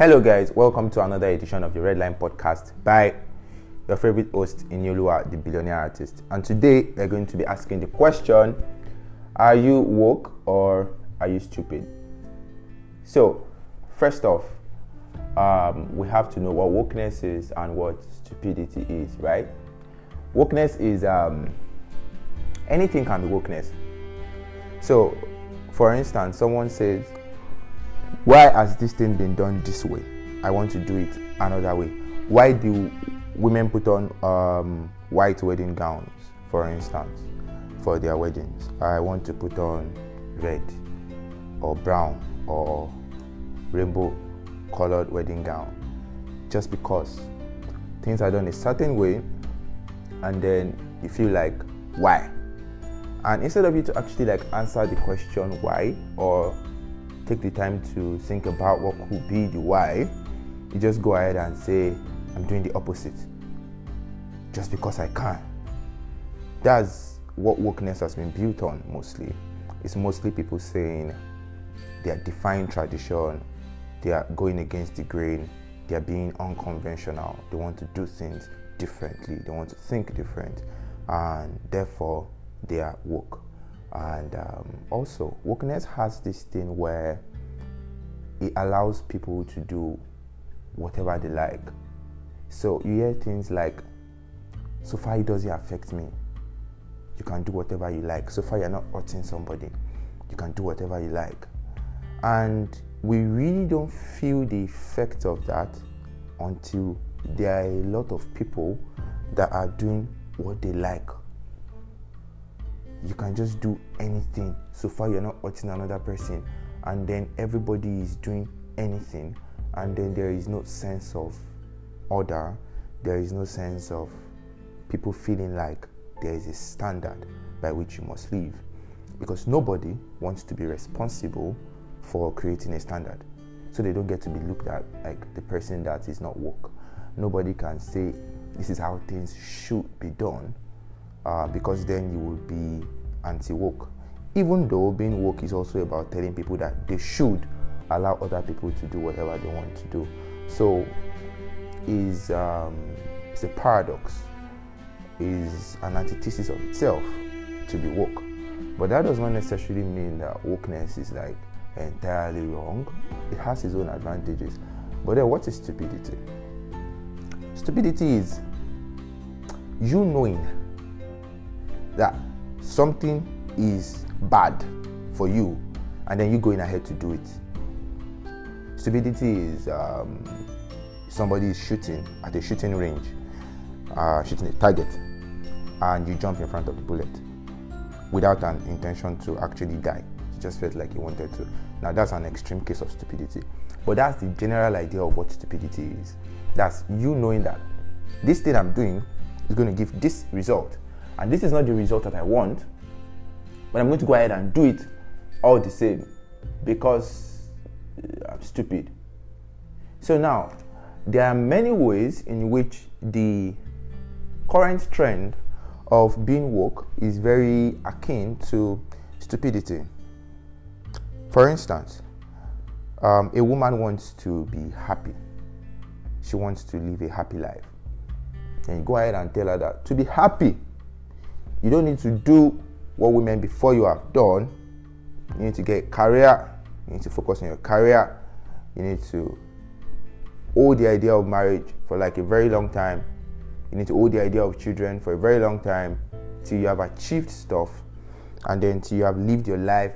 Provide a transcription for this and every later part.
Hello, guys. Welcome to another edition of the Redline Podcast by your favorite host, Ini Oluwa, the billionaire artist. And today, we're going to be asking the question Are you woke or are you stupid? So, first off, um, we have to know what wokeness is and what stupidity is, right? Wokeness is um, anything can be wokeness. So, for instance, someone says, Why has this thing been done this way? I want to do it another way. Why do women put on um, white wedding gowns, for instance, for their weddings? I want to put on red or brown or rainbow colored wedding gown just because things are done a certain way and then you feel like why and instead of you to actually like answer the question why or take the time to think about what could be the why you just go ahead and say i'm doing the opposite just because i can. That's what wokeness has been built on mostly. It's mostly people saying they are defying tradition they are going against the grain they are being unconventional they want to do things differently they want to think different and therefore they are woke and um, also wokeness has this thing where it allows people to do whatever they like. So you hear things like so far it doesn't affect me. You can do whatever you like. So far you're not hurting somebody. You can do whatever you like. And we really don't feel the effect of that until there are a lot of people that are doing what they like. You can just do anything. So far you're not hurting another person, and then everybody is doing anything, and then there is no sense of order, there is no sense of people feeling like there is a standard by which you must live. Because nobody wants to be responsible for creating a standard. So they don't get to be looked at like the person that is not woke. Nobody can say this is how things should be done uh, because then you will be anti woke. Even though being woke is also about telling people that they should allow other people to do whatever they want to do. So is um, it's a paradox, is an antithesis of itself to be woke. But that does not necessarily mean that wokeness is like entirely wrong. It has its own advantages. But then, what is stupidity? Stupidity is you knowing that something is bad for you and then you going ahead to do it. Stupidity is um, somebody is shooting at a shooting range, uh, shooting a target, and you jump in front of the bullet without an intention to actually die You just felt like he wanted to. Now, that's an extreme case of stupidity. But that's the general idea of what stupidity is. That's you knowing that this thing I'm doing is going to give this result. And this is not the result that I want, but I'm going to go ahead and do it all the same because uh, I'm stupid. So now, there are many ways in which the current trend of being woke is very akin to stupidity. For instance, um, a woman wants to be happy. She wants to live a happy life. And you go ahead and tell her that to be happy, you don't need to do what women before you have done. You need to get career. You need to focus on your career. You need to hold the idea of marriage for like a very long time. You need to hold the idea of children for a very long time till you have achieved stuff and then till you have lived your life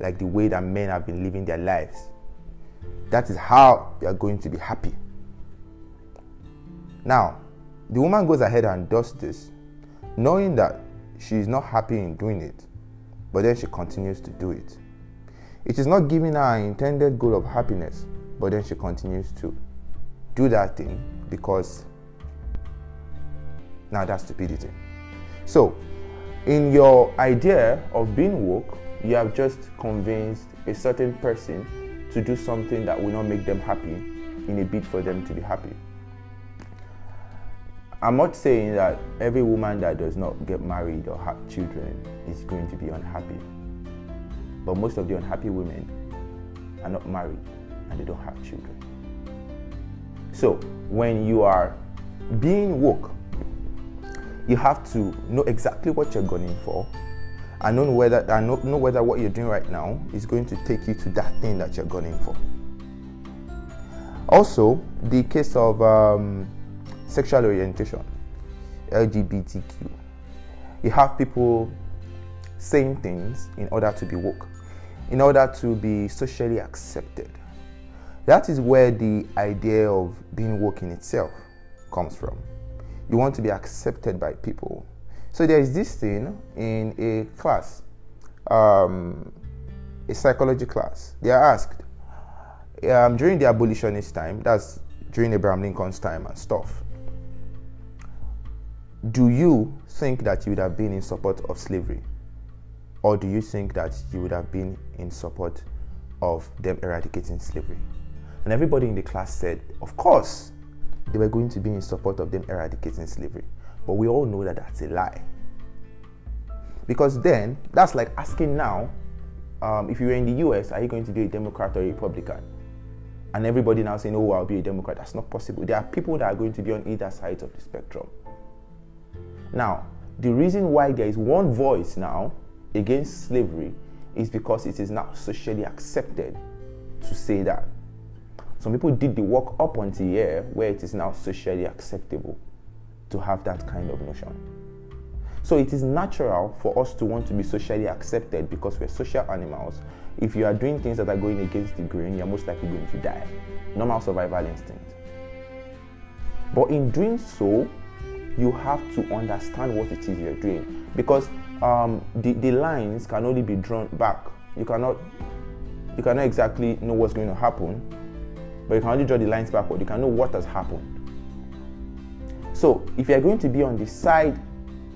like the way that men have been living their lives. That is how they are going to be happy. Now, the woman goes ahead and does this, knowing that she is not happy in doing it, but then she continues to do it. It is not giving her an intended goal of happiness, but then she continues to do that thing because now that's stupidity. So, in your idea of being woke, you have just convinced a certain person to do something that will not make them happy in a bid for them to be happy. I'm not saying that every woman that does not get married or have children is going to be unhappy. But most of the unhappy women are not married and they don't have children. So when you are being woke, you have to know exactly what you're going for and know whether and know, know whether what you're doing right now is going to take you to that thing that you're going for. Also, the case of um, sexual orientation, LGBTQ, you have people saying things in order to be woke, in order to be socially accepted. That is where the idea of being woke in itself comes from. You want to be accepted by people. So there is this thing in a class, um, a psychology class. They are asked um, during the abolitionist time, that's during Abraham Lincoln's time and stuff. Do you think that you would have been in support of slavery? Or do you think that you would have been in support of them eradicating slavery? And everybody in the class said, Of course, they were going to be in support of them eradicating slavery. But we all know that that's a lie. Because then, that's like asking now um, if you were in the US, are you going to be a Democrat or a Republican? And everybody now saying, oh, I'll be a Democrat. That's not possible. There are people that are going to be on either side of the spectrum. Now, the reason why there is one voice now against slavery is because it is now socially accepted to say that. Some people did the work up until here where it is now socially acceptable to have that kind of notion. So it is natural for us to want to be socially accepted because we're social animals. If you are doing things that are going against the grain, you're most likely going to die. Normal survival instinct. But in doing so, you have to understand what it is you're doing because um, the, the lines can only be drawn back. You cannot you cannot exactly know what's going to happen, but you can only draw the lines backward. You can know what has happened. So if you're going to be on the side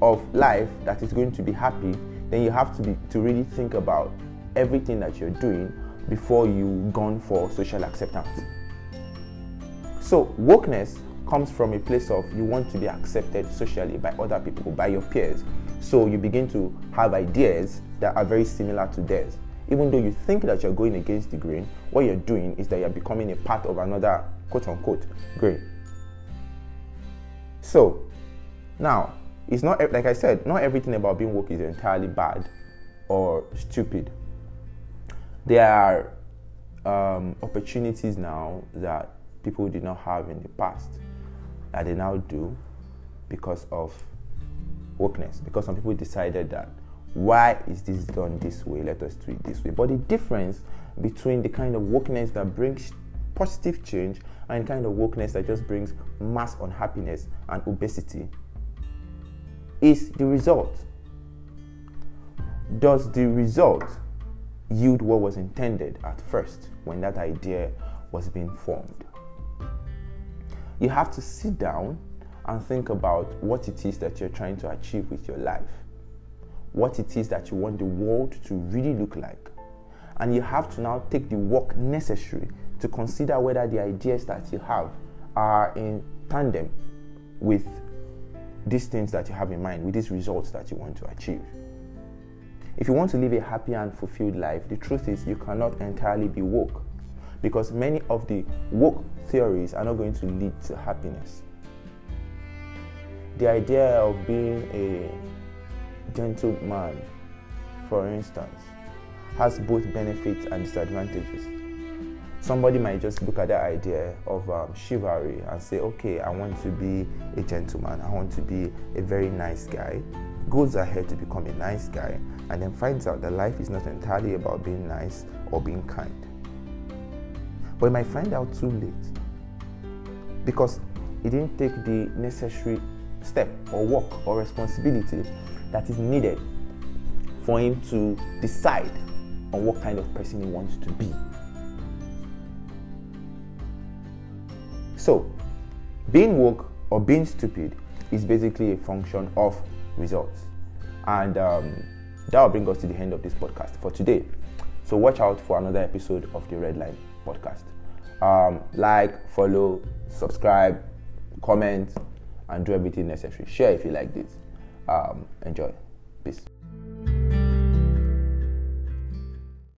of life that is going to be happy, then you have to be to really think about everything that you're doing before you gone for social acceptance. So wokeness comes from a place of you want to be accepted socially by other people, by your peers. So you begin to have ideas that are very similar to theirs. Even though you think that you're going against the grain, what you're doing is that you're becoming a part of another quote unquote grain. So now it's not like I said, not everything about being woke is entirely bad or stupid. There are um, opportunities now that people did not have in the past that they now do because of wokeness. Because some people decided that why is this done this way? Let us do it this way. But the difference between the kind of wokeness that brings positive change and kind of wokeness that just brings mass unhappiness and obesity is the result. Does the result yield what was intended at first when that idea was being formed? You have to sit down and think about what it is that you're trying to achieve with your life, what it is that you want the world to really look like. And you have to now take the work necessary to consider whether the ideas that you have are in tandem with these things that you have in mind, with these results that you want to achieve. If you want to live a happy and fulfilled life, the truth is you cannot entirely be woke because many of the woke theories are not going to lead to happiness. The idea of being a gentleman, for instance, has both benefits and disadvantages. Somebody might just look at that idea of um, chivalry and say, okay, I want to be a gentleman, I want to be a very nice guy, goes ahead to become a nice guy, and then finds out that life is not entirely about being nice or being kind. But he might find out too late because he didn't take the necessary step or work or responsibility that is needed for him to decide on what kind of person he wants to be. So, being woke or being stupid is basically a function of results. And um, that will bring us to the end of this podcast for today. So, watch out for another episode of the Redline podcast. Um, like, follow, subscribe, comment, and do everything necessary. Share if you like this. Um, enjoy. Peace.